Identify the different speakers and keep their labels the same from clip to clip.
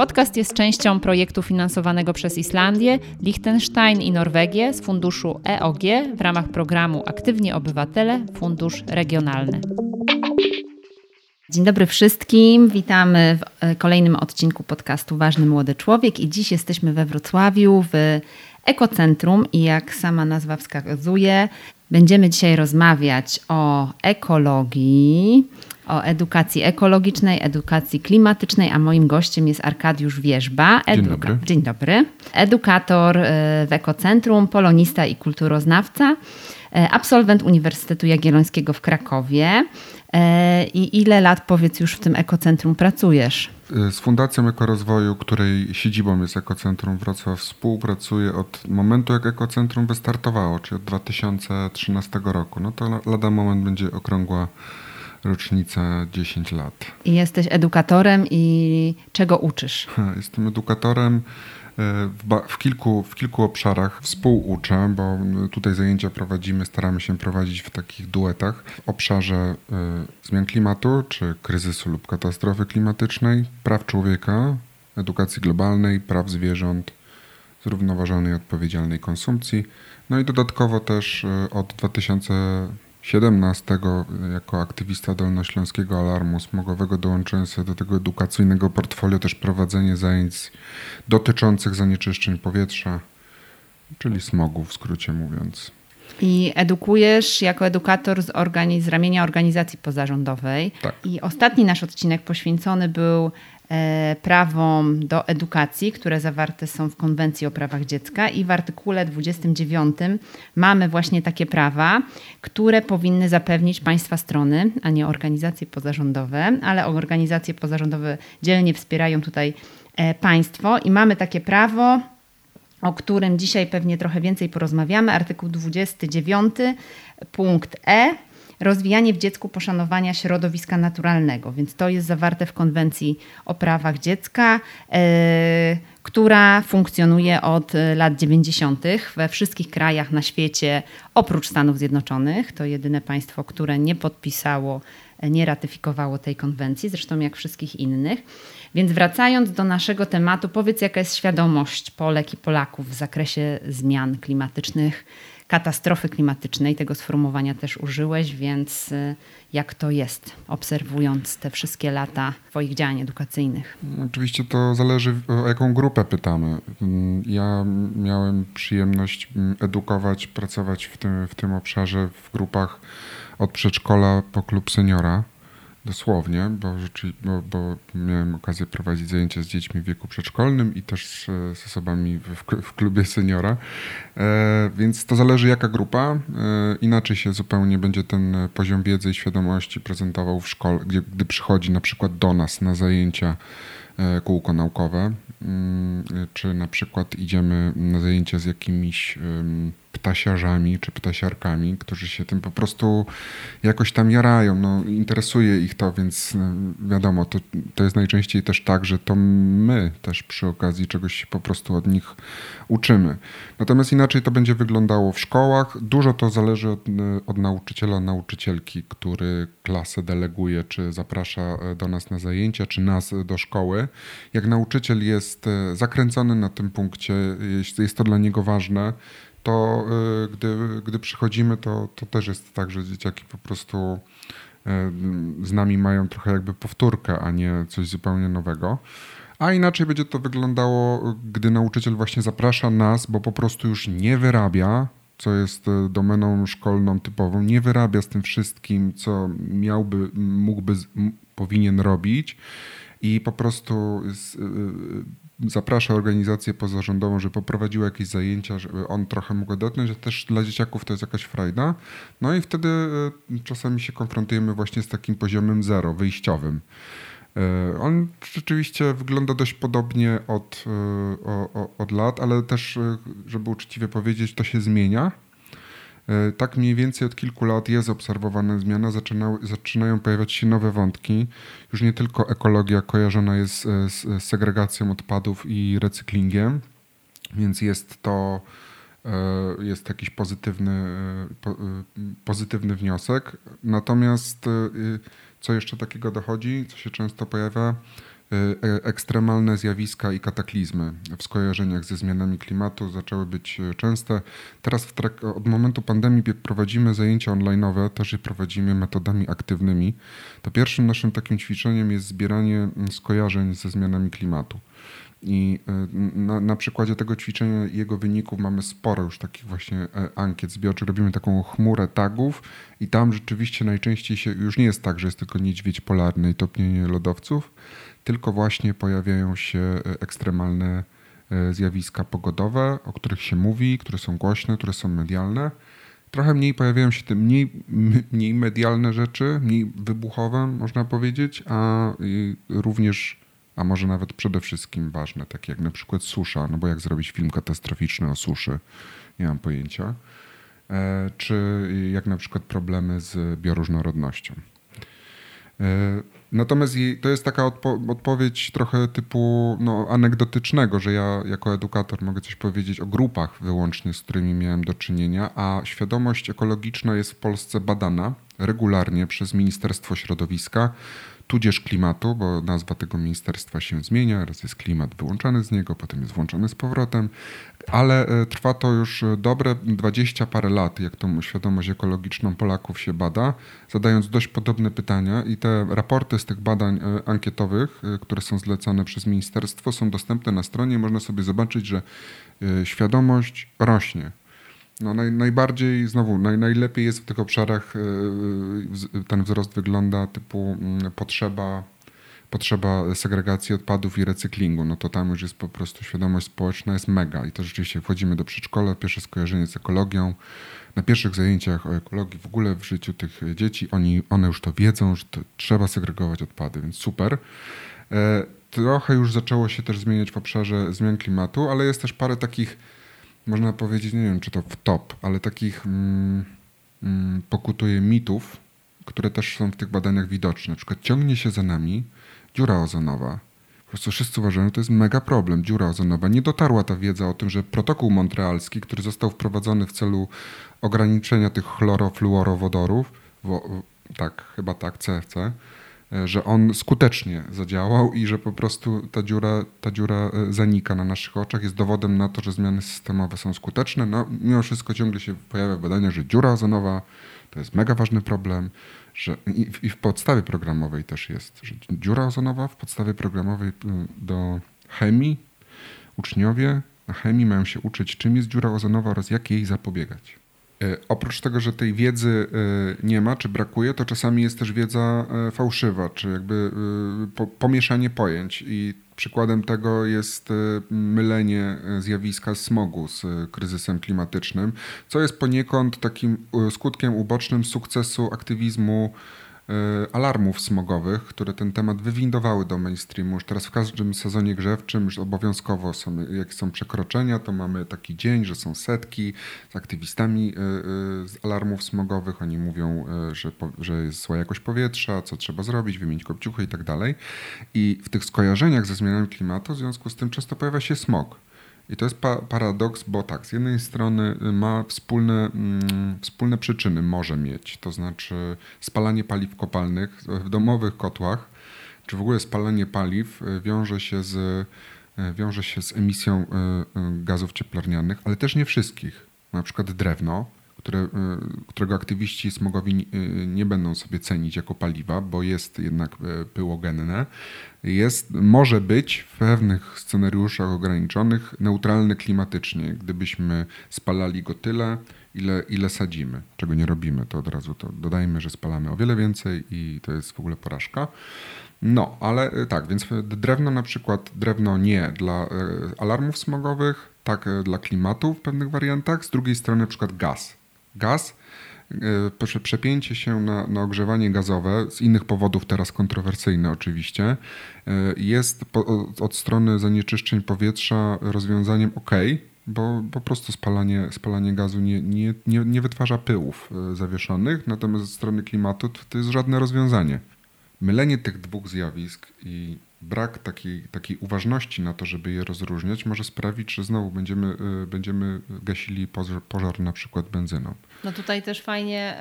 Speaker 1: Podcast jest częścią projektu finansowanego przez Islandię, Liechtenstein i Norwegię z funduszu EOG w ramach programu Aktywni Obywatele Fundusz Regionalny. Dzień dobry wszystkim. Witamy w e, kolejnym odcinku podcastu Ważny Młody Człowiek i dziś jesteśmy we Wrocławiu w Ekocentrum i jak sama nazwa wskazuje, będziemy dzisiaj rozmawiać o ekologii, o edukacji ekologicznej, edukacji klimatycznej, a moim gościem jest Arkadiusz Wierzba.
Speaker 2: Eduka- Dzień dobry.
Speaker 1: Dzień dobry. Edukator e, w Ekocentrum, polonista i kulturoznawca, e, absolwent Uniwersytetu Jagiellońskiego w Krakowie. E, I ile lat, powiedz, już w tym ekocentrum pracujesz?
Speaker 2: Z Fundacją Ekorozwoju, której siedzibą jest Ekocentrum Wrocław, współpracuję od momentu, jak Ekocentrum wystartowało, czyli od 2013 roku. No to lada moment będzie okrągła rocznica 10 lat.
Speaker 1: I jesteś edukatorem i czego uczysz?
Speaker 2: Jestem edukatorem e, w, w, kilku, w kilku obszarach współuczę, bo tutaj zajęcia prowadzimy, staramy się prowadzić w takich duetach. W obszarze y, zmian klimatu, czy kryzysu lub katastrofy klimatycznej, praw człowieka, edukacji globalnej, praw zwierząt, zrównoważonej, odpowiedzialnej konsumpcji. No i dodatkowo też y, od 2000 17 jako aktywista Dolnośląskiego Alarmu Smogowego dołączyłem sobie do tego edukacyjnego portfolio też prowadzenie zajęć dotyczących zanieczyszczeń powietrza, czyli smogu w skrócie mówiąc.
Speaker 1: I edukujesz jako edukator z, organiz- z ramienia organizacji pozarządowej.
Speaker 2: Tak.
Speaker 1: I ostatni nasz odcinek poświęcony był prawom do edukacji, które zawarte są w Konwencji o prawach dziecka i w artykule 29 mamy właśnie takie prawa, które powinny zapewnić państwa strony, a nie organizacje pozarządowe, ale organizacje pozarządowe dzielnie wspierają tutaj e, państwo i mamy takie prawo, o którym dzisiaj pewnie trochę więcej porozmawiamy, artykuł 29 punkt E rozwijanie w dziecku poszanowania środowiska naturalnego. Więc to jest zawarte w konwencji o prawach dziecka, yy, która funkcjonuje od lat 90. we wszystkich krajach na świecie, oprócz Stanów Zjednoczonych. To jedyne państwo, które nie podpisało, nie ratyfikowało tej konwencji, zresztą jak wszystkich innych. Więc wracając do naszego tematu, powiedz, jaka jest świadomość Polek i Polaków w zakresie zmian klimatycznych katastrofy klimatycznej. Tego sformułowania też użyłeś, więc y, jak to jest, obserwując te wszystkie lata Twoich działań edukacyjnych?
Speaker 2: Oczywiście to zależy, o jaką grupę pytamy. Ja miałem przyjemność mm, edukować, pracować w tym, w tym obszarze w grupach od przedszkola po klub seniora dosłownie, bo, bo, bo, miałem okazję prowadzić zajęcia z dziećmi w wieku przedszkolnym i też z osobami w, w klubie seniora. E, więc to zależy jaka grupa. E, inaczej się zupełnie będzie ten poziom wiedzy i świadomości prezentował w szkole, gdy przychodzi na przykład do nas na zajęcia e, kółko naukowe, mm, czy na przykład idziemy na zajęcia z jakimiś ptasiarzami czy ptasiarkami, którzy się tym po prostu jakoś tam jarają. No, interesuje ich to, więc no, wiadomo, to, to jest najczęściej też tak, że to my też przy okazji czegoś się po prostu od nich uczymy. Natomiast inaczej to będzie wyglądało w szkołach. Dużo to zależy od, od nauczyciela, nauczycielki, który klasę deleguje, czy zaprasza e, do nas na zajęcia, czy nas do szkoły. Jak nauczyciel jest e, zakręcony na tym punkcie, jest, jest to dla niego ważne, to y, gdy, gdy przychodzimy, to, to też jest tak, że dzieciaki po prostu y, z nami mają trochę jakby powtórkę, a nie coś zupełnie nowego. A inaczej będzie to wyglądało, gdy nauczyciel właśnie zaprasza nas, bo po prostu już nie wyrabia, co jest y, domeną szkolną typową, nie wyrabia z tym wszystkim, co miałby, mógłby, powinien robić i po prostu zaprasza organizację pozarządową, żeby poprowadziła jakieś zajęcia, żeby on trochę mógł dotknąć, a też dla dzieciaków to jest jakaś frajda. No i wtedy e, czasami się konfrontujemy właśnie z takim poziomem zero, wyjściowym. E, on rzeczywiście wygląda dość podobnie od, e, od lat, ale też, żeby uczciwie powiedzieć, to się zmienia. E, tak mniej więcej od kilku lat jest obserwowana zmiana, zaczynają pojawiać się nowe wątki. Już nie tylko ekologia kojarzona jest z segregacją odpadów i recyklingiem, więc jest to e, jest jakiś pozytywny, e, pozytywny wniosek. Natomiast co jeszcze takiego dochodzi, co się często pojawia, ekstremalne zjawiska i kataklizmy w skojarzeniach ze zmianami klimatu zaczęły być e, częste. Teraz od momentu pandemii prowadzimy zajęcia online'owe, też je prowadzimy metodami aktywnymi. To pierwszym naszym takim ćwiczeniem jest zbieranie skojarzeń ze zmianami klimatu. I e, na, na, przykładzie tego ćwiczenia jego wyników mamy sporo już takich właśnie ankiet zbiorczych. Robimy taką chmurę tagów i tam rzeczywiście najczęściej się, już nie jest tak, że jest tylko niedźwiedź polarny i topnienie lodowców, tylko właśnie pojawiają się e, ekstremalne e, zjawiska pogodowe, o których się mówi, które są głośne, które są medialne. Trochę mniej pojawiają się te mniej, mniej medialne rzeczy, mniej wybuchowe, można powiedzieć, a również, a może nawet przede wszystkim ważne, takie jak na przykład susza, no bo jak zrobić film katastroficzny o suszy, nie mam pojęcia, e, czy jak na przykład problemy z bioróżnorodnością. Natomiast to jest taka odpo odpowiedź trochę typu no, anegdotycznego, że ja jako edukator mogę coś powiedzieć o grupach wyłącznie, z którymi miałem do czynienia, a świadomość ekologiczna jest w Polsce badana regularnie przez Ministerstwo Środowiska tudzież klimatu, bo nazwa tego ministerstwa się zmienia, raz jest klimat wyłączany z niego, potem jest włączony z powrotem, ale e, trwa to już dobre dwadzieścia parę lat, jak tą świadomość ekologiczną Polaków się bada, zadając dość podobne pytania i te raporty z tych badań e, ankietowych, e, które są zlecane przez ministerstwo, są dostępne na stronie. Można sobie zobaczyć, że świadomość rośnie. No naj, najbardziej, znowu, naj, najlepiej jest w tych obszarach e, ten wzrost wygląda typu mm, potrzeba, potrzeba segregacji odpadów i recyklingu. No to tam już jest po prostu świadomość społeczna jest mega i to rzeczywiście wchodzimy do przedszkola, pierwsze skojarzenie z ekologią. Na pierwszych zajęciach o ekologii w ogóle w życiu tych dzieci, oni, one już to wiedzą, że to trzeba segregować odpady, więc super. E, trochę już zaczęło się też zmieniać w obszarze zmian klimatu, ale jest też parę takich można powiedzieć, nie wiem czy to w top, ale takich mm, mm, pokutuje mitów, które też są w tych badaniach widoczne. Na przykład ciągnie się za nami dziura ozonowa. Po prostu wszyscy uważają, że to jest mega problem, dziura ozonowa. Nie dotarła ta wiedza o tym, że protokół montrealski, który został wprowadzony w celu ograniczenia tych chlorofluorowodorów, wo, tak, chyba tak, CFC, że on skutecznie zadziałał i że po prostu ta dziura, ta dziura e, zanika na naszych oczach. Jest dowodem na to, że zmiany systemowe są skuteczne. No, mimo wszystko ciągle się pojawia badania, że dziura ozonowa to jest mega ważny problem, że i w, i w podstawie programowej też jest, że dziura ozonowa w podstawie programowej y, do chemii uczniowie na chemii mają się uczyć, czym jest dziura ozonowa oraz jak jej zapobiegać. E, oprócz tego, że tej wiedzy e, nie ma, czy brakuje, to czasami jest też wiedza e, fałszywa, czy jakby pomieszanie pojęć. I przykładem tego jest mylenie zjawiska smogu z kryzysem klimatycznym, co jest poniekąd takim skutkiem ubocznym sukcesu aktywizmu alarmów smogowych, które ten temat wywindowały do mainstreamu. Już teraz w każdym sezonie grzewczym już obowiązkowo są, jak są przekroczenia, to mamy taki dzień, że są setki z aktywistami e, e, z alarmów smogowych. Oni mówią, że, że jest zła jakość powietrza, co trzeba zrobić, wymienić kopciuchy i tak dalej. I w tych skojarzeniach ze zmianami klimatu w związku z tym często pojawia się smog. I to jest pa paradoks, bo tak, z jednej strony ma wspólne, mm, wspólne przyczyny, może mieć, to znaczy spalanie paliw kopalnych w domowych kotłach, czy w ogóle spalanie paliw e, wiąże się z, e, wiąże się z emisją e, gazów cieplarnianych, ale też nie wszystkich. Na przykład drewno, które, którego aktywiści smogowi nie będą sobie cenić jako paliwa, bo jest jednak pyłogenne, jest, może być w pewnych scenariuszach ograniczonych neutralny klimatycznie, gdybyśmy spalali go tyle, ile, ile sadzimy, czego nie robimy, to od razu to dodajmy, że spalamy o wiele więcej i to jest w ogóle porażka. No, ale tak, więc drewno na przykład, drewno nie dla alarmów smogowych, tak dla klimatu w pewnych wariantach, z drugiej strony na przykład gaz. Gaz E, przepięcie się na, na ogrzewanie gazowe, z innych powodów teraz kontrowersyjne oczywiście, e, jest po, od strony zanieczyszczeń powietrza rozwiązaniem ok, bo po prostu spalanie, spalanie gazu nie, nie, nie, nie wytwarza pyłów e, zawieszonych, natomiast ze strony klimatu to, to jest żadne rozwiązanie. Mylenie tych dwóch zjawisk i brak takiej, takiej uważności na to, żeby je rozróżniać, może sprawić, że znowu będziemy, e, będziemy gasili pożar, pożar na przykład benzyną.
Speaker 1: No tutaj też fajnie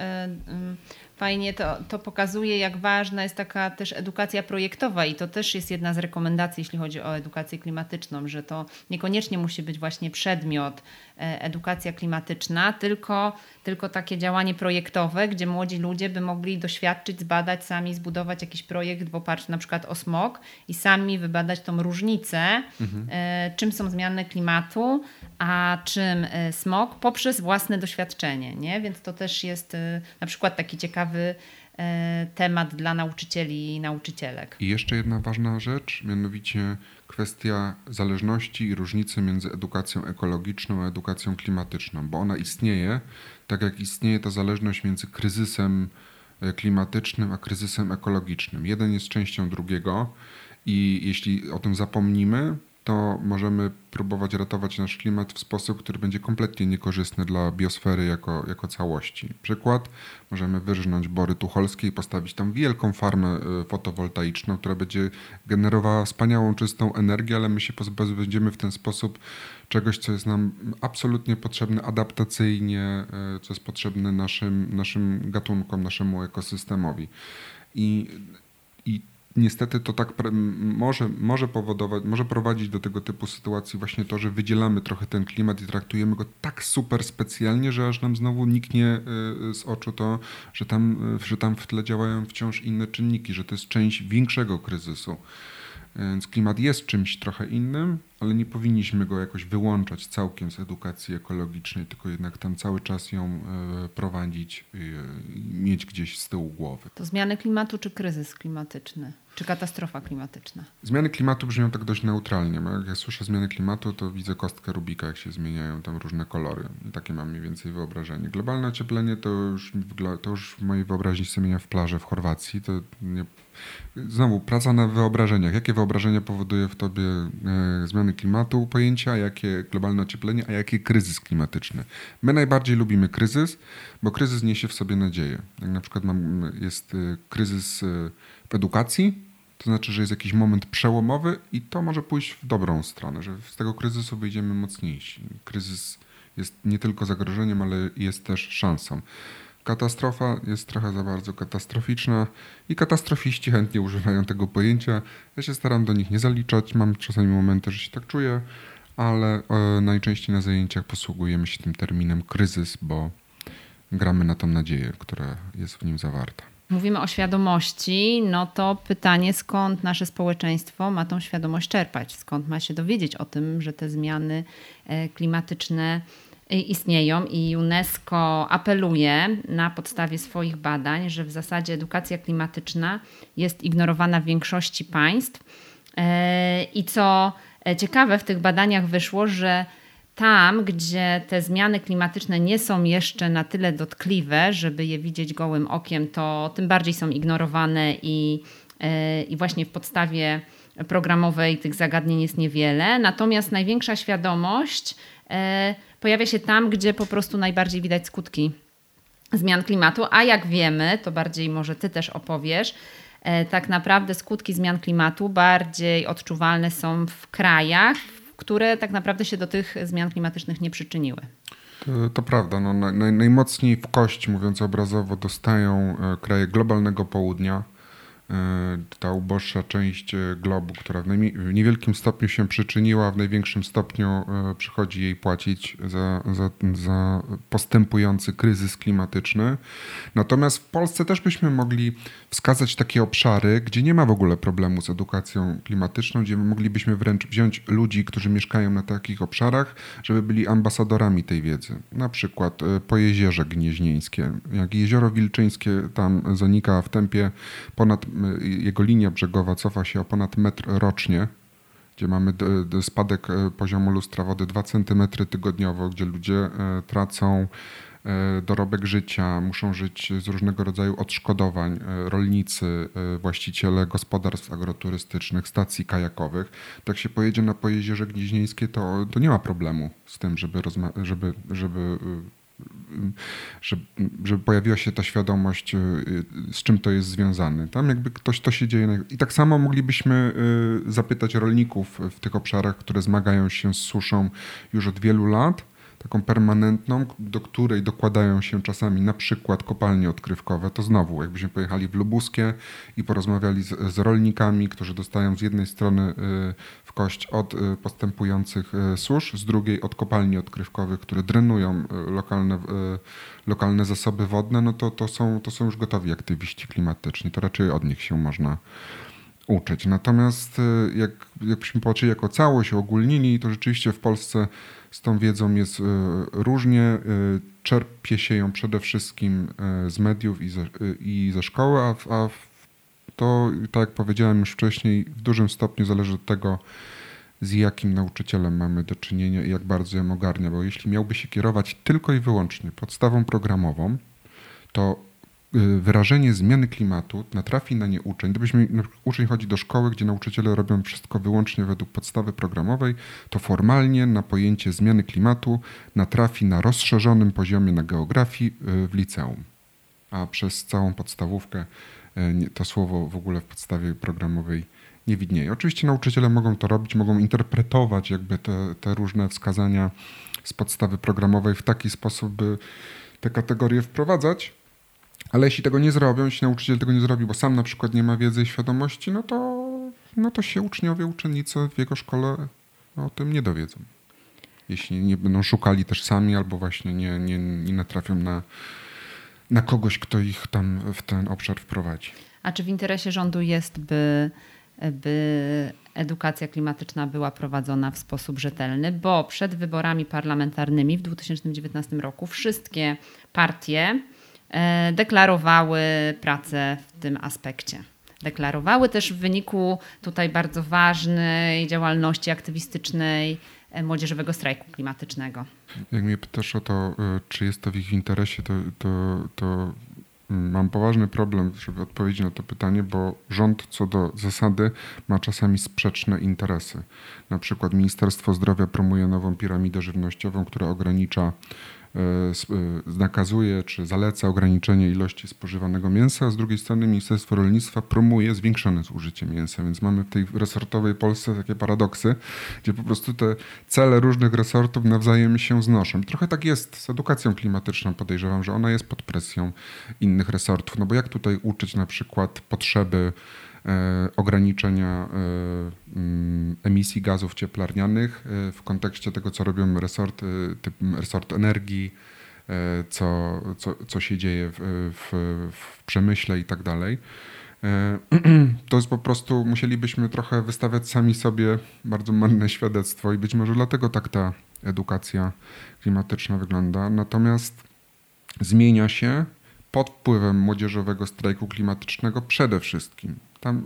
Speaker 1: fajnie to, to pokazuje, jak ważna jest taka też edukacja projektowa i to też jest jedna z rekomendacji, jeśli chodzi o edukację klimatyczną, że to niekoniecznie musi być właśnie przedmiot e, edukacja klimatyczna, tylko, tylko takie działanie projektowe, gdzie młodzi ludzie by mogli doświadczyć, zbadać sami, zbudować jakiś projekt w oparciu na przykład o smog i sami wybadać tą różnicę, mhm. E, czym są zmiany klimatu, a czym e, smog poprzez własne doświadczenie. Nie? Więc to też jest na przykład taki ciekawy ciekawy e, temat dla nauczycieli i nauczycielek.
Speaker 2: I jeszcze jedna ważna rzecz, mianowicie kwestia zależności i różnicy między edukacją ekologiczną a edukacją klimatyczną, bo ona istnieje, tak jak istnieje ta zależność między kryzysem e, klimatycznym a kryzysem ekologicznym. Jeden jest częścią drugiego i jeśli o tym zapomnimy, to możemy próbować ratować nasz klimat w sposób, który będzie kompletnie niekorzystny dla biosfery jako, jako całości. Przykład, możemy wyrżnąć Bory Tucholskie i postawić tam wielką farmę y, fotowoltaiczną, która będzie generowała wspaniałą, czystą energię, ale my się pozbędziemy w ten sposób czegoś, co jest nam absolutnie potrzebne adaptacyjnie, y, co jest potrzebne naszym, naszym gatunkom, naszemu ekosystemowi. I, niestety to tak może, może powodować, może prowadzić do tego typu sytuacji właśnie to, że wydzielamy trochę ten klimat i traktujemy go tak super specjalnie, że aż nam znowu niknie y, z oczu to, że tam, y, że tam w tle działają wciąż inne czynniki, że to jest część większego kryzysu. Więc klimat jest czymś trochę innym, ale nie powinniśmy go jakoś wyłączać całkiem z edukacji ekologicznej, tylko jednak tam cały czas ją e, prowadzić, mieć gdzieś z tyłu głowy.
Speaker 1: To zmiany klimatu czy kryzys klimatyczny? Czy katastrofa klimatyczna?
Speaker 2: Zmiany klimatu brzmią tak dość neutralnie. Jak ja słyszę zmiany klimatu, to widzę kostkę Rubika, jak się zmieniają tam różne kolory. I takie mam mniej więcej wyobrażenie. Globalne ocieplenie to już, to już w mojej wyobraźni się zmienia w plaży w Chorwacji. To nie... Znowu, praca na wyobrażeniach. Jakie wyobrażenia powoduje w tobie e, zmiany klimatu, pojęcia, jakie globalne ocieplenie, a jakie kryzys klimatyczny? My najbardziej lubimy kryzys, bo kryzys niesie w sobie nadzieję. Jak na przykład mam, jest e, kryzys e, w edukacji, to znaczy, że jest jakiś moment przełomowy i to może pójść w dobrą stronę, że z tego kryzysu wyjdziemy mocniejsi. Kryzys jest nie tylko zagrożeniem, ale jest też szansą. Katastrofa jest trochę za bardzo katastroficzna i katastrofiści chętnie używają tego pojęcia. Ja się staram do nich nie zaliczać, mam czasami momenty, że się tak czuję, ale e, najczęściej na zajęciach posługujemy się tym terminem kryzys, bo gramy na tą nadzieję, która jest w nim zawarta
Speaker 1: mówimy o świadomości, no to pytanie, skąd nasze społeczeństwo ma tą świadomość czerpać? Skąd ma się dowiedzieć o tym, że te zmiany e, klimatyczne istnieją i UNESCO apeluje na podstawie swoich badań, że w zasadzie edukacja klimatyczna jest ignorowana w większości państw. E, I co ciekawe, w tych badaniach wyszło, że tam, gdzie te zmiany klimatyczne nie są jeszcze na tyle dotkliwe, żeby je widzieć gołym okiem, to tym bardziej są ignorowane i, e, i właśnie w podstawie programowej tych zagadnień jest niewiele. Natomiast największa świadomość e, pojawia się tam, gdzie po prostu najbardziej widać skutki zmian klimatu, a jak wiemy, to bardziej może Ty też opowiesz, e, tak naprawdę skutki zmian klimatu bardziej odczuwalne są w krajach, które tak naprawdę się do tych zmian klimatycznych nie przyczyniły.
Speaker 2: To, to prawda. No, naj, najmocniej w kość, mówiąc obrazowo, dostają e, kraje globalnego południa E, ta uboższa część e, globu, która w, w, niewielkim stopniu się przyczyniła, w największym stopniu e, przychodzi jej płacić za, za, za, postępujący kryzys klimatyczny. Natomiast w Polsce też byśmy mogli wskazać takie obszary, gdzie nie ma w ogóle problemu z edukacją klimatyczną, gdzie moglibyśmy wręcz wziąć ludzi, którzy mieszkają na takich obszarach, żeby byli ambasadorami tej wiedzy. Na przykład po jeziorze gnieźnieńskie. Jak jezioro Wilczyńskie tam zanika w tempie ponad jego linia brzegowa cofa się o ponad metr rocznie, gdzie mamy spadek e, poziomu lustra wody 2 cm tygodniowo, gdzie ludzie e, tracą e, dorobek życia, muszą żyć z różnego rodzaju odszkodowań rolnicy, właściciele gospodarstw agroturystycznych, stacji kajakowych. Tak się pojedzie na Pojezierze Gnieźnieńskie, to, to nie ma problemu z tym, żeby, żeby, żeby żeby, pojawiła się ta świadomość, y, z czym to jest związane. Tam jakby ktoś to się dzieje. I tak samo moglibyśmy y, zapytać rolników w tych obszarach, które zmagają się z suszą już od wielu lat taką permanentną, do której dokładają się czasami na przykład kopalnie odkrywkowe, to znowu jakbyśmy pojechali w Lubuskie i porozmawiali z, z rolnikami, którzy dostają z jednej strony y, w kość od y, postępujących y, susz, z drugiej od kopalni odkrywkowych, które drenują lokalne, lokalne zasoby wodne, no to, to, są, to są już gotowi aktywiści klimatyczni. To raczej od nich się można uczyć. Natomiast jak, jakbyśmy patrzyli jako całość, ogólnili, to rzeczywiście w Polsce z tą wiedzą jest e, różnie. E, czerpie się ją przede wszystkim e, z mediów i ze, i ze szkoły, a, a to, tak jak powiedziałem już wcześniej, w dużym stopniu zależy od tego, z jakim nauczycielem mamy do czynienia i jak bardzo ją ogarnia. Bo jeśli miałby się kierować tylko i wyłącznie podstawą programową, to wyrażenie zmiany klimatu natrafi na nie uczeń. Gdybyśmy, uczeń chodzi do szkoły, gdzie nauczyciele robią wszystko wyłącznie według podstawy programowej, to formalnie na pojęcie zmiany klimatu natrafi na rozszerzonym poziomie na geografii y, w liceum. A przez całą podstawówkę y, to słowo w ogóle w podstawie programowej nie widnieje. Oczywiście nauczyciele mogą to robić, mogą interpretować jakby te, te różne wskazania z podstawy programowej w taki sposób, by te kategorie wprowadzać, ale jeśli tego nie zrobią, jeśli nauczyciel tego nie zrobi, bo sam na przykład nie ma wiedzy i świadomości, no to, no to się uczniowie, uczennice w jego szkole o tym nie dowiedzą. Jeśli nie będą szukali też sami albo właśnie nie, nie, nie natrafią na, na kogoś, kto ich tam w ten obszar wprowadzi.
Speaker 1: A czy w interesie rządu jest, by, by edukacja klimatyczna była prowadzona w sposób rzetelny? Bo przed wyborami parlamentarnymi w 2019 roku wszystkie partie deklarowały pracę w tym aspekcie. Deklarowały też w wyniku tutaj bardzo ważnej działalności aktywistycznej e, młodzieżowego strajku klimatycznego.
Speaker 2: Jak mnie pytasz o to, e, czy jest to w ich interesie, to, to, to mm, mam poważny problem, żeby odpowiedzieć na to pytanie, bo rząd co do zasady ma czasami sprzeczne interesy. Na przykład Ministerstwo Zdrowia promuje nową piramidę żywnościową, która ogranicza E, e, nakazuje czy zaleca ograniczenie ilości spożywanego mięsa, a z drugiej strony Ministerstwo Rolnictwa promuje zwiększone zużycie mięsa, więc mamy w tej resortowej Polsce takie paradoksy, gdzie po prostu te cele różnych resortów nawzajem się znoszą. Trochę tak jest z edukacją klimatyczną, podejrzewam, że ona jest pod presją innych resortów, no bo jak tutaj uczyć na przykład potrzeby E, ograniczenia e, mm, emisji gazów cieplarnianych e, w kontekście tego, co robią resorty, resort energii, co, co, co się dzieje w, w, w przemyśle i tak dalej. To jest po prostu, musielibyśmy trochę wystawiać sami sobie bardzo marne świadectwo i być może dlatego tak ta edukacja klimatyczna wygląda. Natomiast zmienia się pod wpływem młodzieżowego strajku klimatycznego przede wszystkim. Tam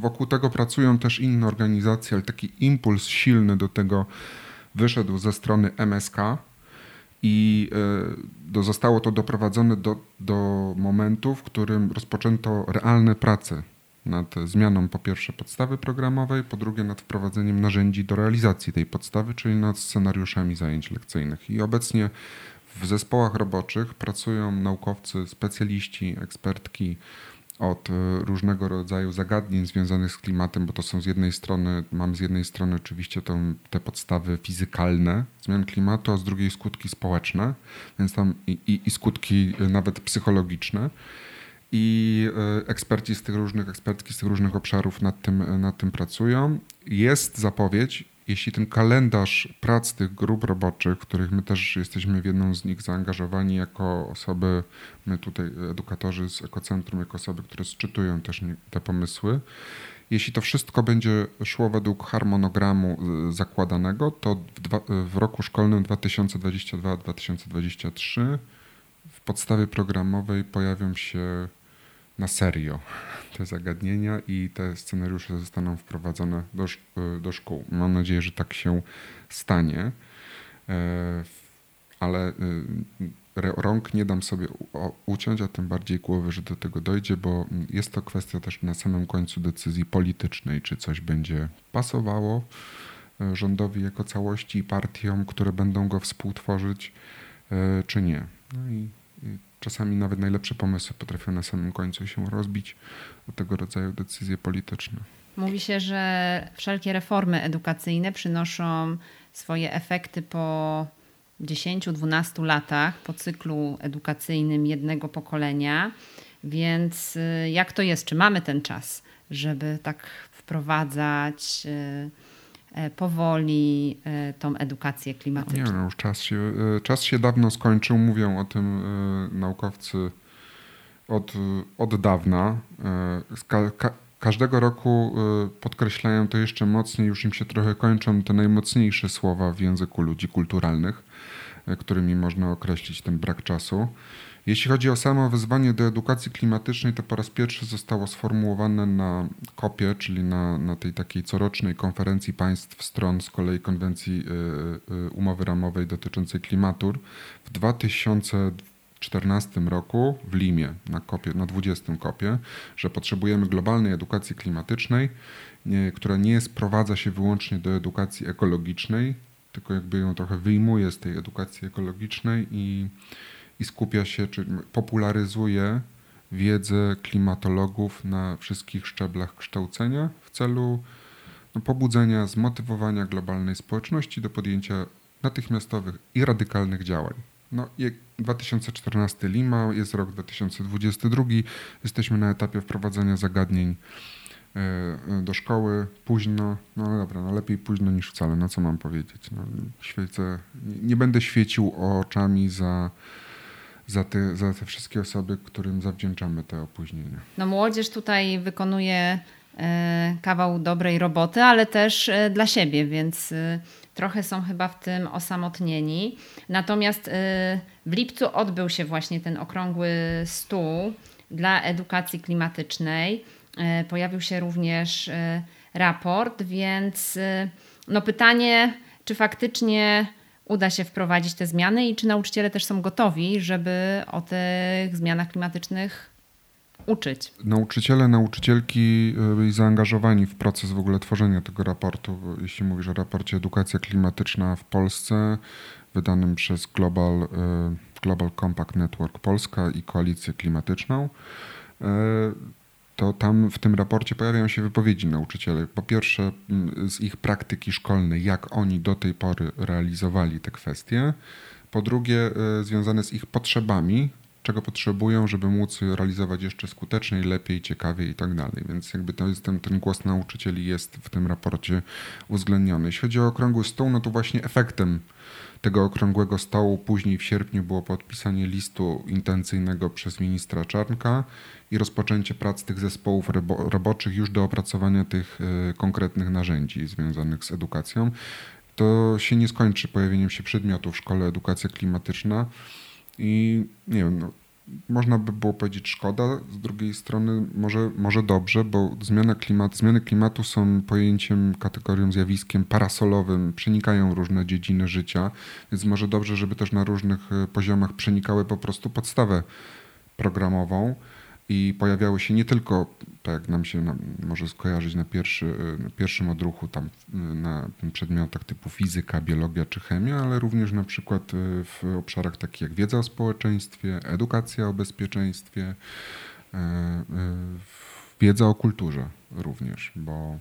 Speaker 2: wokół tego pracują też inne organizacje, ale taki impuls silny do tego wyszedł ze strony MSK i e, do, zostało to doprowadzone do, do momentu, w którym rozpoczęto realne prace nad zmianą po pierwsze podstawy programowej, po drugie nad wprowadzeniem narzędzi do realizacji tej podstawy, czyli nad scenariuszami zajęć lekcyjnych. I obecnie w zespołach roboczych pracują naukowcy, specjaliści, ekspertki, od e, różnego rodzaju zagadnień związanych z klimatem, bo to są z jednej strony, mamy z jednej strony oczywiście tą, te podstawy fizykalne zmian klimatu, a z drugiej skutki społeczne, więc tam i, i, i skutki e, nawet psychologiczne. I e, eksperci z tych różnych, ekspertki z tych różnych obszarów nad tym, nad tym pracują. Jest zapowiedź jeśli ten kalendarz prac tych grup roboczych, w których my też jesteśmy w jedną z nich zaangażowani jako osoby, my tutaj edukatorzy z Ekocentrum, jako osoby, które sczytują też te pomysły, jeśli to wszystko będzie szło według harmonogramu y, zakładanego, to w, dwa, w roku szkolnym 2022-2023 w podstawie programowej pojawią się na serio te zagadnienia i te scenariusze zostaną wprowadzone do, e, do szkół. Mam nadzieję, że tak się stanie, e, ale e, rąk nie dam sobie uciąć, a tym bardziej głowy, że do tego dojdzie, bo jest to kwestia też na samym końcu decyzji politycznej, czy coś będzie pasowało rządowi jako całości i partiom, które będą go współtworzyć, czy nie. No i czasami nawet najlepsze pomysły potrafią na samym końcu się rozbić o tego rodzaju decyzje polityczne.
Speaker 1: Mówi się, że wszelkie reformy edukacyjne przynoszą swoje efekty po 10-12 latach, po cyklu edukacyjnym jednego pokolenia. Więc y, jak to jest? Czy mamy ten czas, żeby tak wprowadzać y, y, powoli tą edukację klimatyczną?
Speaker 2: Nie, no już czas się, czas się dawno skończył. Mówią o tym naukowcy od, od dawna. Każdego roku podkreślają to jeszcze mocniej, już im się trochę kończą te najmocniejsze słowa w języku ludzi kulturalnych, którymi można określić ten brak czasu. Jeśli chodzi o samo wyzwanie do edukacji klimatycznej, to po raz pierwszy zostało sformułowane na kopie, czyli na, na tej takiej corocznej konferencji państw stron z kolei konwencji y, y, umowy ramowej dotyczącej klimatu. W 2014 roku w Limie na, kopie, na 20 kopie, że potrzebujemy globalnej edukacji klimatycznej, nie, która nie sprowadza się wyłącznie do edukacji ekologicznej, tylko jakby ją trochę wyjmuje z tej edukacji ekologicznej i i skupia się, czy popularyzuje wiedzę klimatologów na wszystkich szczeblach kształcenia w celu no, pobudzenia, zmotywowania globalnej społeczności do podjęcia natychmiastowych i radykalnych działań. No, 2014 Lima, jest rok 2022, jesteśmy na etapie wprowadzania zagadnień e, do szkoły późno, no dobra, no lepiej późno niż wcale, no co mam powiedzieć. No, świecę, nie będę świecił oczami za za te, za te wszystkie osoby, którym zawdzięczamy te opóźnienia.
Speaker 1: No młodzież tutaj wykonuje e, kawał dobrej roboty, ale też e, dla siebie, więc e, trochę są chyba w tym osamotnieni. Natomiast w lipcu odbył się właśnie ten okrągły stół dla edukacji klimatycznej. Pojawił się również raport, więc no pytanie, czy faktycznie uda się wprowadzić te zmiany i czy nauczyciele też są gotowi, żeby o tych zmianach klimatycznych uczyć.
Speaker 2: Nauczyciele, nauczycielki e, byli zaangażowani w proces w ogóle tworzenia tego raportu. Jeśli mówisz o raporcie Edukacja klimatyczna w Polsce, wydanym przez Global, e, Global Compact Network Polska i Koalicję Klimatyczną, e, to tam w tym raporcie pojawiają się wypowiedzi nauczycieli. Po pierwsze, z ich praktyki szkolnej, jak oni do tej pory realizowali te kwestie. Po drugie, e, związane z ich potrzebami, czego potrzebują, żeby móc realizować jeszcze skuteczniej, lepiej, ciekawiej i tak dalej. Więc jakby to jest ten, ten głos nauczycieli jest w tym raporcie uwzględniony. Jeśli chodzi o okrągły stół, no to właśnie efektem tego okrągłego stołu później w sierpniu było podpisanie listu intencyjnego przez ministra Czarnka i rozpoczęcie prac tych zespołów roboczych już do opracowania tych e, konkretnych narzędzi związanych z edukacją. To się nie skończy pojawieniem się przedmiotu w szkole edukacja klimatyczna i nie wiem, no, można by było powiedzieć szkoda, z drugiej strony może, może dobrze, bo zmiana klimatu, zmiany klimatu są pojęciem, kategorią, zjawiskiem parasolowym, przenikają różne dziedziny życia, więc może dobrze, żeby też na różnych e, poziomach przenikały po prostu podstawę programową i pojawiały się nie tylko, tak jak nam się może skojarzyć na, pierwszy, na pierwszym odruchu tam na przedmiotach typu fizyka, biologia czy chemia, ale również na przykład y, w obszarach takich jak wiedza o społeczeństwie, edukacja o bezpieczeństwie, y, y, wiedza o kulturze również, bo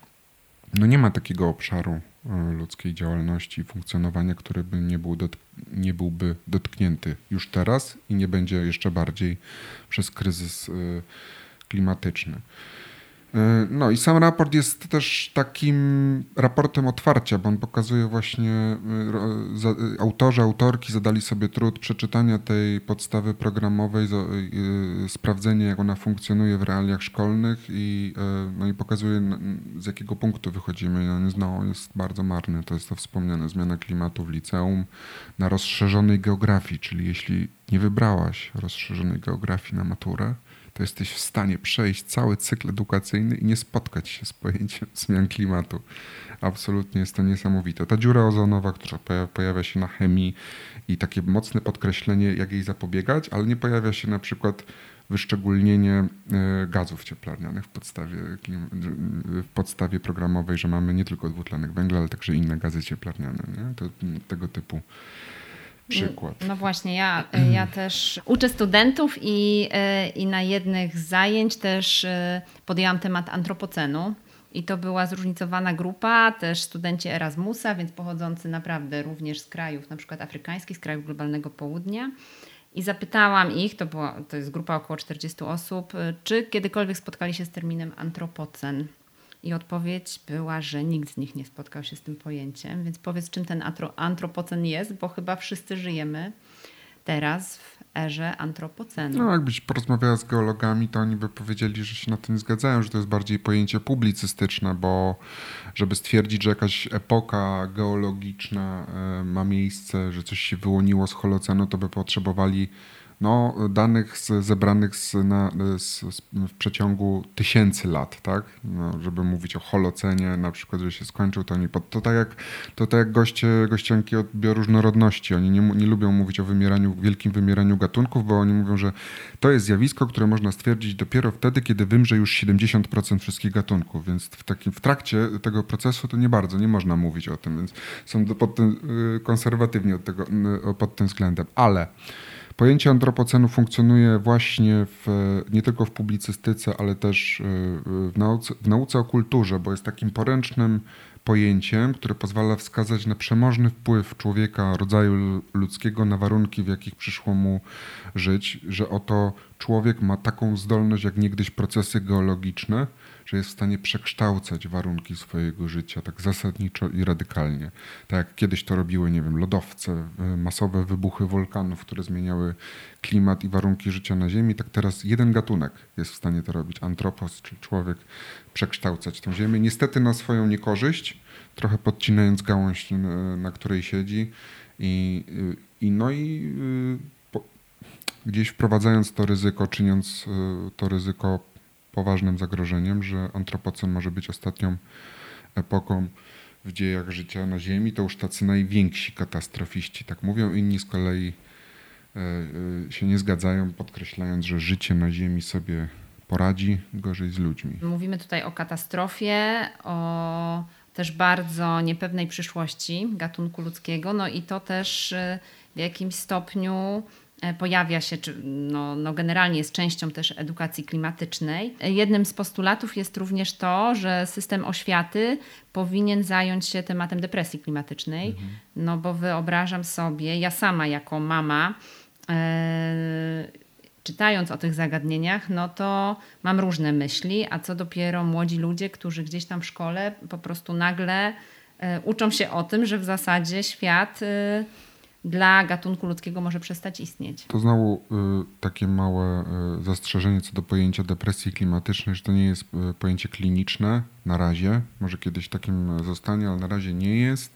Speaker 2: no nie ma takiego obszaru ludzkiej działalności i funkcjonowania, który by nie, był dot, nie byłby dotknięty już teraz i nie będzie jeszcze bardziej przez kryzys y, klimatyczny. E, no i sam raport jest też takim raportem otwarcia, bo on pokazuje właśnie, e, e, autorzy, autorki zadali sobie trud przeczytania tej podstawy programowej, sprawdzenia jak ona funkcjonuje w realiach szkolnych i, no i pokazuje z jakiego punktu wychodzimy. On jest, no, jest bardzo marny, to jest to wspomniane, zmiana klimatu w liceum na rozszerzonej geografii, czyli jeśli nie wybrałaś rozszerzonej geografii na maturę, to jesteś w stanie przejść cały cykl edukacyjny i nie spotkać się z pojęciem zmian klimatu. Absolutnie jest to niesamowite. Ta dziura ozonowa, która pojawia się na chemii i takie mocne podkreślenie, jak jej zapobiegać, ale nie pojawia się na przykład wyszczególnienie e, gazów cieplarnianych w podstawie, w podstawie programowej, że mamy nie tylko dwutlenek węgla, ale także inne gazy cieplarniane. Nie? To tego typu przykład.
Speaker 1: No właśnie, ja, ja też uczę studentów i, e, i na jednych z zajęć też e, podjęłam temat antropocenu. I to była zróżnicowana grupa, też studenci Erasmusa, więc pochodzący naprawdę również z krajów na przykład afrykańskich, z krajów globalnego południa. I zapytałam ich, to, była, to jest grupa około 40 osób, czy kiedykolwiek spotkali się z terminem antropocen. I odpowiedź była, że nikt z nich nie spotkał się z tym pojęciem. Więc powiedz, czym ten antropocen jest, bo chyba wszyscy żyjemy teraz w erze antropocenu.
Speaker 2: No, jakbyś porozmawiała z geologami, to oni by powiedzieli, że się na tym zgadzają, że to jest bardziej pojęcie publicystyczne, bo żeby stwierdzić, że jakaś epoka geologiczna e, ma miejsce, że coś się wyłoniło z Holocenu, to by potrzebowali no, danych z, zebranych z, na, z, w przeciągu tysięcy lat, tak? No, żeby mówić o holocenie, na przykład, że się skończył, to oni pod, to tak jak, to tak jak goście, gościanki od bioróżnorodności. Oni nie, nie lubią mówić o wymieraniu, wielkim wymieraniu gatunków, bo oni mówią, że to jest zjawisko, które można stwierdzić dopiero wtedy, kiedy wymrze już 70% wszystkich gatunków, więc w, takim, w trakcie tego procesu to nie bardzo, nie można mówić o tym, więc są pod tym, y, konserwatywni od tego, y, pod tym względem. Ale Pojęcie antropocenu funkcjonuje właśnie w, nie tylko w publicystyce, ale też e, w nauce, w nauce o kulturze, bo jest takim poręcznym pojęciem, które pozwala wskazać na przemożny wpływ człowieka, rodzaju ludzkiego na warunki, w jakich przyszło mu żyć, że oto człowiek ma taką zdolność jak niegdyś procesy geologiczne, że jest w stanie przekształcać warunki swojego życia tak zasadniczo i radykalnie. Tak jak kiedyś to robiły, nie wiem, lodowce, e, masowe wybuchy wulkanów, które zmieniały klimat i warunki życia na Ziemi, tak teraz jeden gatunek jest w stanie to robić. Antropos, czyli człowiek, przekształcać tę Ziemię. Niestety na swoją niekorzyść, trochę podcinając gałąź, na której siedzi. I, i no i gdzieś wprowadzając to ryzyko, czyniąc to ryzyko poważnym zagrożeniem, że antropocen może być ostatnią epoką w dziejach życia na Ziemi, to już tacy najwięksi katastrofiści tak mówią, inni z kolei e, e, się nie zgadzają, podkreślając, że życie na Ziemi sobie poradzi gorzej z ludźmi.
Speaker 1: Mówimy tutaj o katastrofie, o też bardzo niepewnej przyszłości gatunku ludzkiego, no i to też e, w jakimś stopniu pojawia się, czy no, no generalnie jest częścią też edukacji klimatycznej. Jednym z postulatów jest również to, że system oświaty powinien zająć się tematem depresji klimatycznej, mhm. no bo wyobrażam sobie, ja sama jako mama, e, czytając o tych zagadnieniach, no to mam różne myśli, a co dopiero młodzi ludzie, którzy gdzieś tam w szkole po prostu nagle e, uczą się o tym, że w zasadzie świat. Dla gatunku ludzkiego może przestać istnieć.
Speaker 2: To znowu y, takie małe y, zastrzeżenie co do pojęcia depresji klimatycznej, że to nie jest y, pojęcie kliniczne na razie. Może kiedyś takim zostanie, ale na razie nie jest.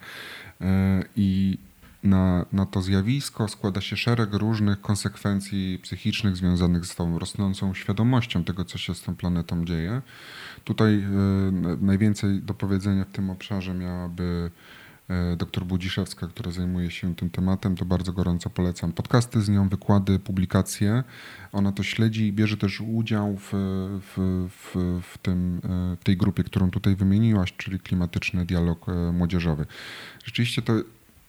Speaker 2: I na, na to zjawisko składa się szereg różnych konsekwencji psychicznych związanych z tą rosnącą świadomością tego, co się z tą planetą dzieje. Tutaj najwięcej do powiedzenia w tym obszarze miałaby dr Budziszewska, która zajmuje się tym tematem, to bardzo gorąco polecam. Podcasty z nią, wykłady, publikacje. Ona to śledzi i bierze też udział w, w, w, w, tym, e, w tej grupie, którą tutaj wymieniłaś, czyli klimatyczny dialog e, młodzieżowy. Rzeczywiście to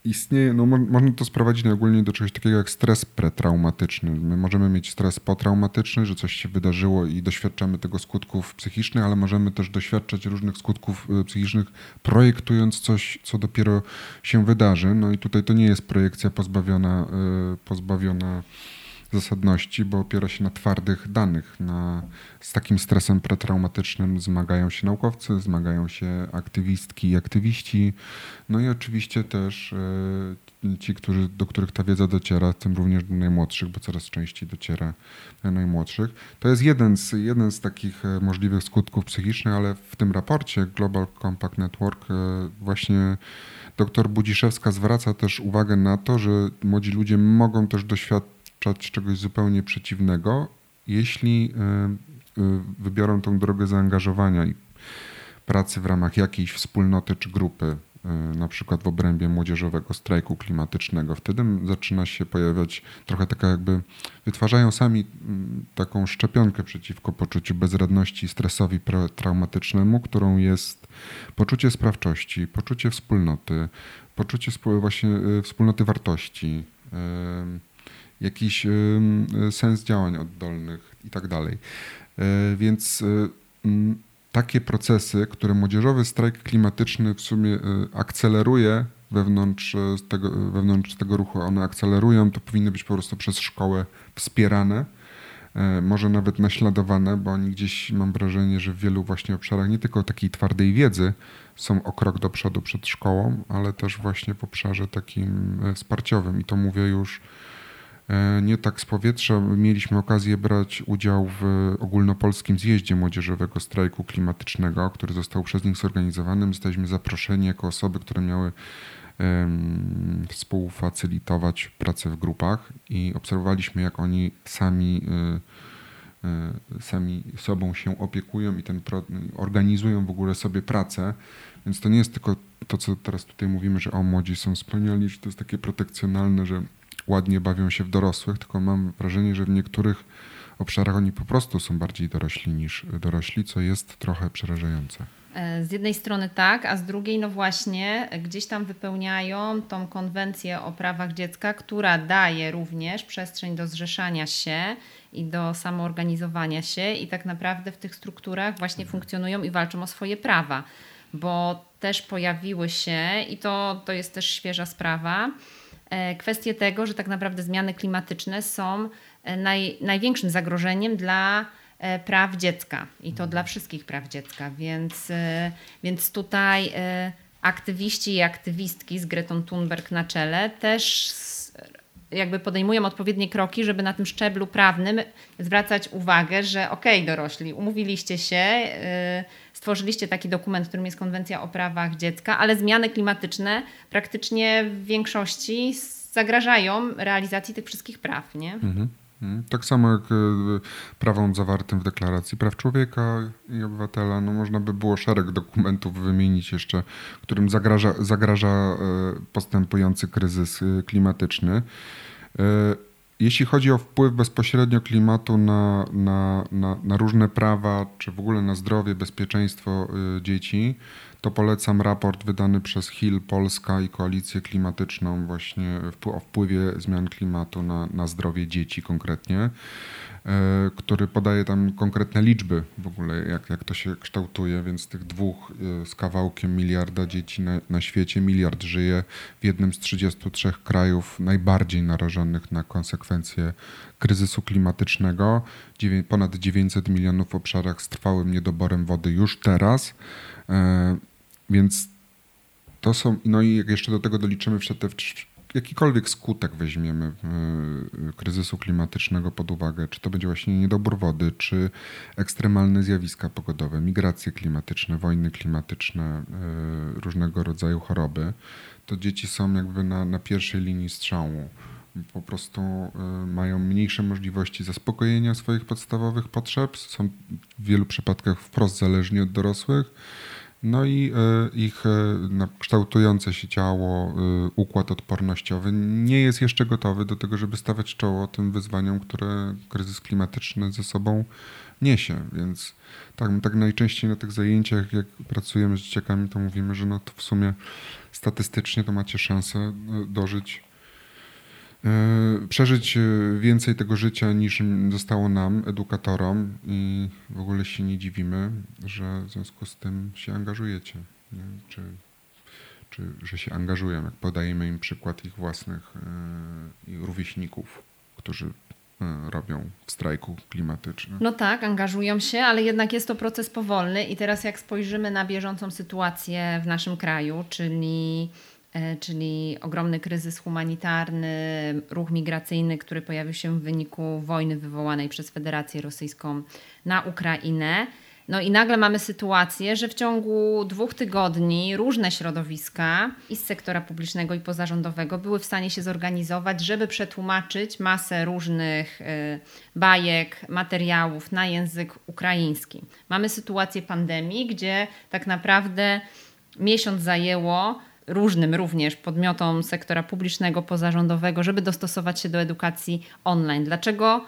Speaker 2: istnieje, no można to sprowadzić ogólnie do czegoś takiego jak stres pretraumatyczny. My możemy mieć stres potraumatyczny, że coś się wydarzyło i doświadczamy tego skutków psychicznych, ale możemy też doświadczać różnych skutków y, psychicznych, projektując coś, co dopiero się wydarzy. No i tutaj to nie jest projekcja pozbawiona, y, pozbawiona zasadności, bo opiera się na twardych danych. Na, z takim stresem pretraumatycznym zmagają się naukowcy, zmagają się aktywistki i aktywiści, no i oczywiście też e, ci, którzy, do których ta wiedza dociera, w tym również do najmłodszych, bo coraz częściej dociera do najmłodszych. To jest jeden z, jeden z takich e, możliwych skutków psychicznych, ale w tym raporcie Global Compact Network e, właśnie dr Budziszewska zwraca też uwagę na to, że młodzi ludzie mogą też doświadczyć czegoś zupełnie przeciwnego jeśli wybiorą tą drogę zaangażowania i pracy w ramach jakiejś wspólnoty czy grupy, Y, na przykład w obrębie młodzieżowego strajku klimatycznego. Wtedy zaczyna się pojawiać trochę taka jakby, wytwarzają sami taką szczepionkę przeciwko poczuciu bezradności i stresowi traumatycznemu, którą jest poczucie sprawczości, poczucie wspólnoty, poczucie właśnie wspólnoty wartości, jakiś sens działań oddolnych i tak dalej. Więc mm, takie procesy, które młodzieżowy strajk klimatyczny w sumie akceleruje wewnątrz tego, wewnątrz tego ruchu, one akcelerują, to powinny być po prostu przez szkołę wspierane, może nawet naśladowane, bo oni gdzieś mam wrażenie, że w wielu właśnie obszarach nie tylko takiej twardej wiedzy są o krok do przodu przed szkołą, ale też właśnie w obszarze takim wsparciowym i to mówię już E, nie tak z powietrza. Mieliśmy okazję brać udział w ogólnopolskim zjeździe młodzieżowego strajku klimatycznego, który został przez nich zorganizowany. Zostaliśmy zaproszeni jako osoby, które miały współfacylitować pracę w grupach i obserwowaliśmy, jak oni sami, e, e, sami sobą się opiekują i ten organizują w ogóle sobie pracę. Więc to nie jest tylko to, co teraz tutaj mówimy, że o młodzi są wspaniali, że to jest takie protekcjonalne, że ładnie bawią się w dorosłych, tylko mam wrażenie, że w niektórych obszarach oni po prostu są bardziej dorośli niż dorośli, co jest trochę przerażające.
Speaker 1: E, z jednej strony tak, a z drugiej, no właśnie, gdzieś tam wypełniają tą konwencję o prawach dziecka, która daje również przestrzeń do zrzeszania się i do samoorganizowania się, i tak naprawdę w tych strukturach właśnie funkcjonują i walczą o swoje prawa, bo też pojawiły się, i to, to jest też świeża sprawa, kwestię tego, że tak naprawdę zmiany klimatyczne są e, naj, największym zagrożeniem dla e, praw dziecka. I to dla wszystkich praw dziecka, więc, więc tutaj aktywiści i aktywistki z Gretą Thunberg na czele też jakby podejmują odpowiednie kroki, żeby na tym szczeblu prawnym zwracać uwagę, że okej, okay, dorośli, umówiliście się, stworzyliście taki dokument, którym jest Konwencja o prawach dziecka, ale zmiany klimatyczne praktycznie w większości zagrażają realizacji tych wszystkich praw, nie? Mhm.
Speaker 2: mhm. Tak samo jak e, prawom zawartym w Deklaracji Praw Człowieka i Obywatela, no można by było szereg dokumentów wymienić jeszcze, którym zagraża, zagraża e, postępujący kryzys e, klimatyczny. Jeśli chodzi o wpływ bezpośrednio klimatu na, na, na, na, różne prawa, czy w ogóle na zdrowie, bezpieczeństwo y, dzieci, to polecam raport wydany przez HIL Polska i Koalicję Klimatyczną właśnie o wpływie zmian klimatu na, na zdrowie dzieci konkretnie. E, który podaje tam konkretne liczby w ogóle, jak, jak to się kształtuje, więc tych dwóch e, z kawałkiem miliarda dzieci na, na świecie, miliard żyje w jednym z 33 krajów najbardziej narażonych na konsekwencje kryzysu klimatycznego. Ponad 900 milionów w obszarach z trwałym niedoborem wody już teraz, e, więc to są, no i jak jeszcze do tego doliczymy te jakikolwiek skutek weźmiemy e, kryzysu klimatycznego pod uwagę, czy to będzie właśnie niedobór wody, czy ekstremalne zjawiska pogodowe, migracje klimatyczne, wojny klimatyczne, e, różnego rodzaju choroby, to dzieci są jakby na, na pierwszej linii strzału. Po prostu mają mniejsze możliwości zaspokojenia swoich podstawowych potrzeb, są w wielu przypadkach wprost zależni od dorosłych no i e, ich e, kształtujące się ciało, e, układ odpornościowy nie jest jeszcze gotowy do tego, żeby stawiać czoło tym wyzwaniom, które kryzys klimatyczny ze sobą niesie. Więc tak, tak najczęściej na tych zajęciach, jak pracujemy z dzieciakami, to mówimy, że no to w sumie statystycznie to macie szansę dożyć przeżyć e, więcej tego życia niż zostało nam, edukatorom i w ogóle się nie dziwimy, że w związku z tym się angażujecie. Czy, czy że się angażują, jak podajemy im przykład ich własnych e, rówieśników, którzy robią w strajku klimatycznym.
Speaker 1: No tak, angażują się, ale jednak jest to proces powolny i teraz jak spojrzymy na bieżącą sytuację w naszym kraju, czyli E, czyli ogromny kryzys humanitarny, ruch migracyjny, który pojawił się w wyniku wojny wywołanej przez Federację Rosyjską na Ukrainę. No i nagle mamy sytuację, że w ciągu dwóch tygodni różne środowiska i z sektora publicznego i pozarządowego były w stanie się zorganizować, żeby przetłumaczyć masę różnych y, bajek, materiałów na język ukraiński. Mamy sytuację pandemii, gdzie tak naprawdę miesiąc zajęło różnym również podmiotom sektora publicznego, pozarządowego, żeby dostosować się do edukacji online. Dlaczego?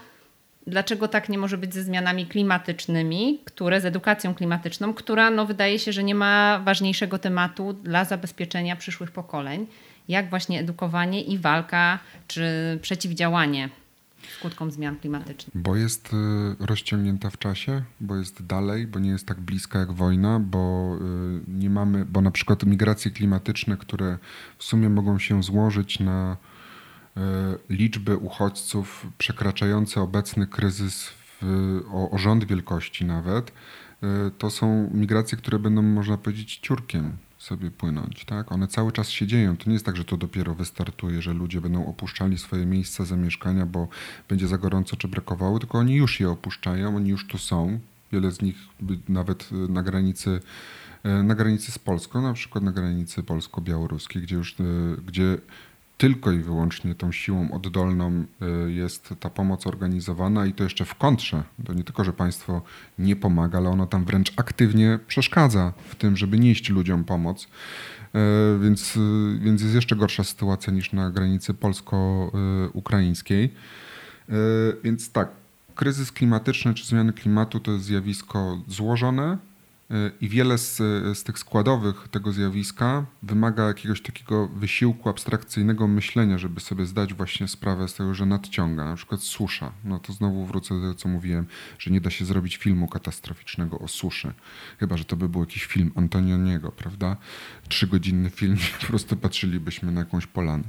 Speaker 1: Dlaczego tak nie może być ze zmianami klimatycznymi, które z edukacją klimatyczną, która no, wydaje się, że nie ma ważniejszego tematu dla zabezpieczenia przyszłych pokoleń, jak właśnie edukowanie i walka czy przeciwdziałanie skutkom zmian klimatycznych.
Speaker 2: Bo jest y, rozciągnięta w czasie, bo jest dalej, bo nie jest tak bliska jak wojna, bo y, nie mamy, bo na przykład migracje klimatyczne, które w sumie mogą się złożyć na y, liczby uchodźców przekraczające obecny kryzys w, o, o rząd wielkości nawet, to są migracje, które będą, można powiedzieć, ciurkiem sobie płynąć. Tak? One cały czas się dzieją. To nie jest tak, że to dopiero wystartuje, że ludzie będą opuszczali swoje miejsca zamieszkania, bo będzie za gorąco czy brakowało, tylko oni już je opuszczają, oni już tu są. Wiele z nich nawet na granicy na granicy z Polską, na przykład na granicy polsko-białoruskiej, gdzie już gdzie tylko i wyłącznie tą siłą oddolną y, jest ta pomoc organizowana i to jeszcze w kontrze. To nie tylko, że państwo nie pomaga, ale ono tam wręcz aktywnie przeszkadza w tym, żeby nieść ludziom pomoc. Y, więc, y, więc jest jeszcze gorsza sytuacja niż na granicy polsko-ukraińskiej. Więc tak, kryzys klimatyczny czy zmiany klimatu to jest zjawisko złożone, i wiele z, z tych składowych tego zjawiska wymaga jakiegoś takiego wysiłku abstrakcyjnego myślenia, żeby sobie zdać właśnie sprawę z tego, że nadciąga, na przykład susza. No to znowu wrócę do tego, co mówiłem, że nie da się zrobić filmu katastroficznego o suszy. Chyba, że to by był jakiś film Antonioniego, prawda? Trzygodzinny film, po prostu patrzylibyśmy na jakąś polanę.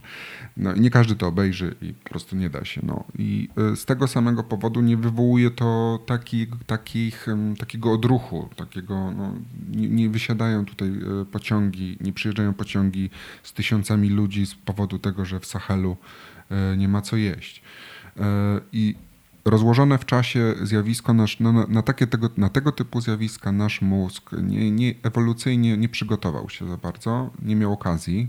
Speaker 2: No i nie każdy to obejrzy i po prostu nie da się. No. I e, z tego samego powodu nie wywołuje to taki, takich, takiego odruchu, takiego no, nie, nie, wysiadają tutaj e, pociągi, nie przyjeżdżają pociągi z tysiącami ludzi z powodu tego, że w Sahelu e, nie ma co jeść. E, I rozłożone w czasie zjawisko, nasz, no, na, takie tego, na tego typu zjawiska nasz mózg nie, nie, ewolucyjnie nie przygotował się za bardzo, nie miał okazji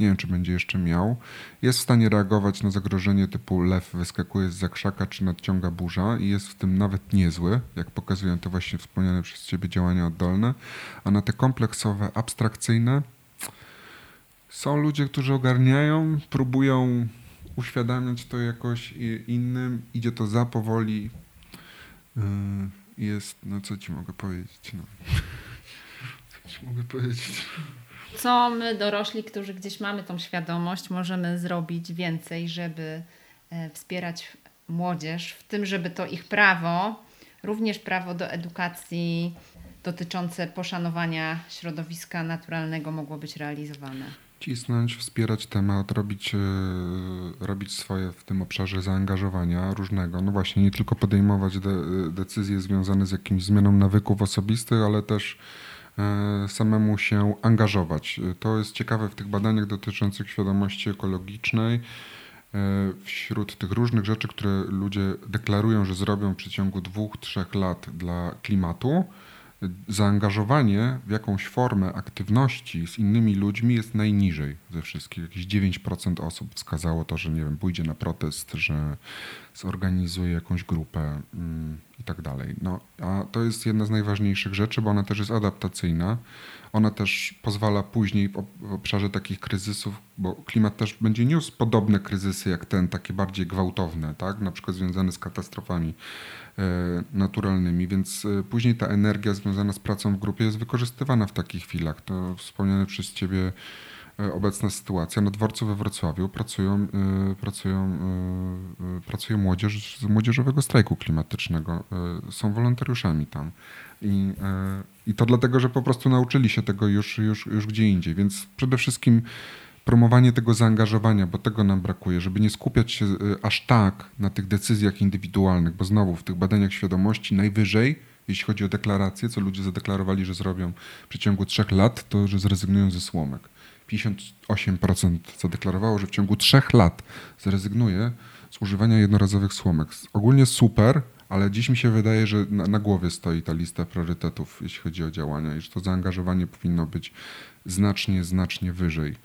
Speaker 2: nie wiem czy będzie jeszcze miał, jest w stanie reagować na zagrożenie typu lew wyskakuje z zakrzaka czy nadciąga burza i jest w tym nawet niezły, jak pokazują te właśnie wspomniane przez ciebie działania oddolne, a na te kompleksowe, abstrakcyjne są ludzie, którzy ogarniają, próbują uświadamiać to jakoś innym, idzie to za powoli. Yy, jest, no co ci mogę powiedzieć? No. Co ci mogę powiedzieć?
Speaker 1: Co my dorośli, którzy gdzieś mamy tą świadomość, możemy zrobić więcej, żeby e, wspierać młodzież w tym, żeby to ich prawo, również prawo do edukacji dotyczące poszanowania środowiska naturalnego mogło być realizowane.
Speaker 2: Cisnąć, wspierać temat, robić, e, robić swoje w tym obszarze zaangażowania różnego. No właśnie, nie tylko podejmować de, decyzje związane z jakimś zmianą nawyków osobistych, ale też E, samemu się angażować. To jest ciekawe w tych badaniach dotyczących świadomości ekologicznej. E, wśród tych różnych rzeczy, które ludzie deklarują, że zrobią w przeciągu dwóch, trzech lat dla klimatu, zaangażowanie w jakąś formę aktywności z innymi ludźmi jest najniżej ze wszystkich. Jakieś 9% osób wskazało to, że nie wiem, pójdzie na protest, że zorganizuje jakąś grupę mm, i tak dalej. No, a to jest jedna z najważniejszych rzeczy, bo ona też jest adaptacyjna. Ona też pozwala później w obszarze takich kryzysów, bo klimat też będzie niósł podobne kryzysy jak ten, takie bardziej gwałtowne, tak? na przykład związane z katastrofami e, naturalnymi, więc e, później ta energia związana z pracą w grupie jest wykorzystywana w takich chwilach. To wspomniane przez ciebie obecna sytuacja. Na dworcu we Wrocławiu pracują, e, pracują, e, pracuje młodzież z młodzieżowego strajku klimatycznego. Są wolontariuszami tam. I, I to dlatego, że po prostu nauczyli się tego już, już, już gdzie indziej. Więc przede wszystkim promowanie tego zaangażowania, bo tego nam brakuje, żeby nie skupiać się aż tak na tych decyzjach indywidualnych, bo znowu w tych badaniach świadomości najwyżej, jeśli chodzi o deklaracje, co ludzie zadeklarowali, że zrobią w przeciągu trzech lat, to że zrezygnują ze słomek. 58% zadeklarowało, że w ciągu trzech lat zrezygnuje z używania jednorazowych słomek. Ogólnie super, ale dziś mi się wydaje, że na, na głowie stoi ta lista priorytetów, jeśli chodzi o działania i że to zaangażowanie powinno być znacznie, znacznie wyżej,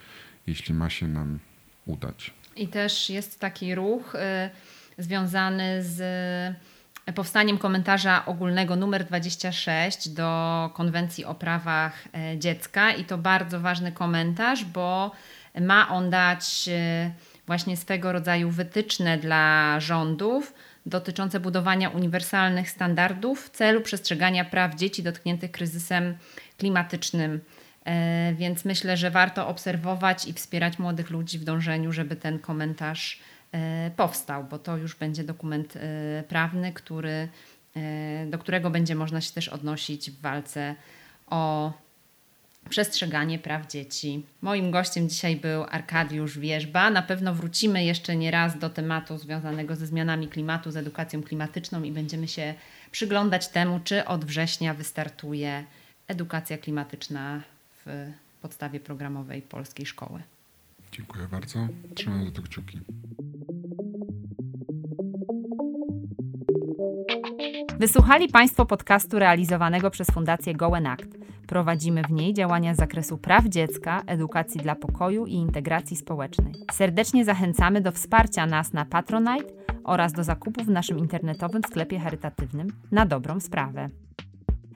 Speaker 2: jeśli ma się nam udać.
Speaker 1: I też jest taki ruch y, związany z powstaniem komentarza ogólnego numer 26 do Konwencji o prawach e, dziecka i to bardzo ważny komentarz, bo ma on dać e, właśnie swego rodzaju wytyczne dla rządów dotyczące budowania uniwersalnych standardów w celu przestrzegania praw dzieci dotkniętych kryzysem klimatycznym. E, więc myślę, że warto obserwować i wspierać młodych ludzi w dążeniu, żeby ten komentarz powstał, bo to już będzie dokument e, prawny, który, e, do którego będzie można się też odnosić w walce o przestrzeganie praw dzieci. Moim gościem dzisiaj był Arkadiusz Wierzba. Na pewno wrócimy jeszcze nie raz do tematu związanego ze zmianami klimatu, z edukacją klimatyczną i będziemy się przyglądać temu, czy od września wystartuje edukacja klimatyczna w podstawie programowej polskiej szkoły.
Speaker 2: Dziękuję bardzo. Trzymam za to kciuki.
Speaker 1: Wysłuchali Państwo podcastu realizowanego przez Fundację Gołen Act. Prowadzimy w niej działania z zakresu praw dziecka, edukacji dla pokoju i integracji społecznej. Serdecznie zachęcamy do wsparcia nas na Patronite oraz do zakupu w naszym internetowym sklepie charytatywnym na dobrą sprawę.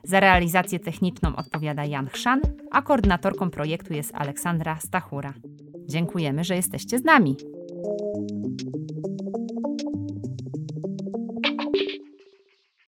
Speaker 1: Za realizację techniczną odpowiada Jan Chrzan, a koordynatorką projektu jest Aleksandra Stachura. Dziękujemy, że jesteście z nami.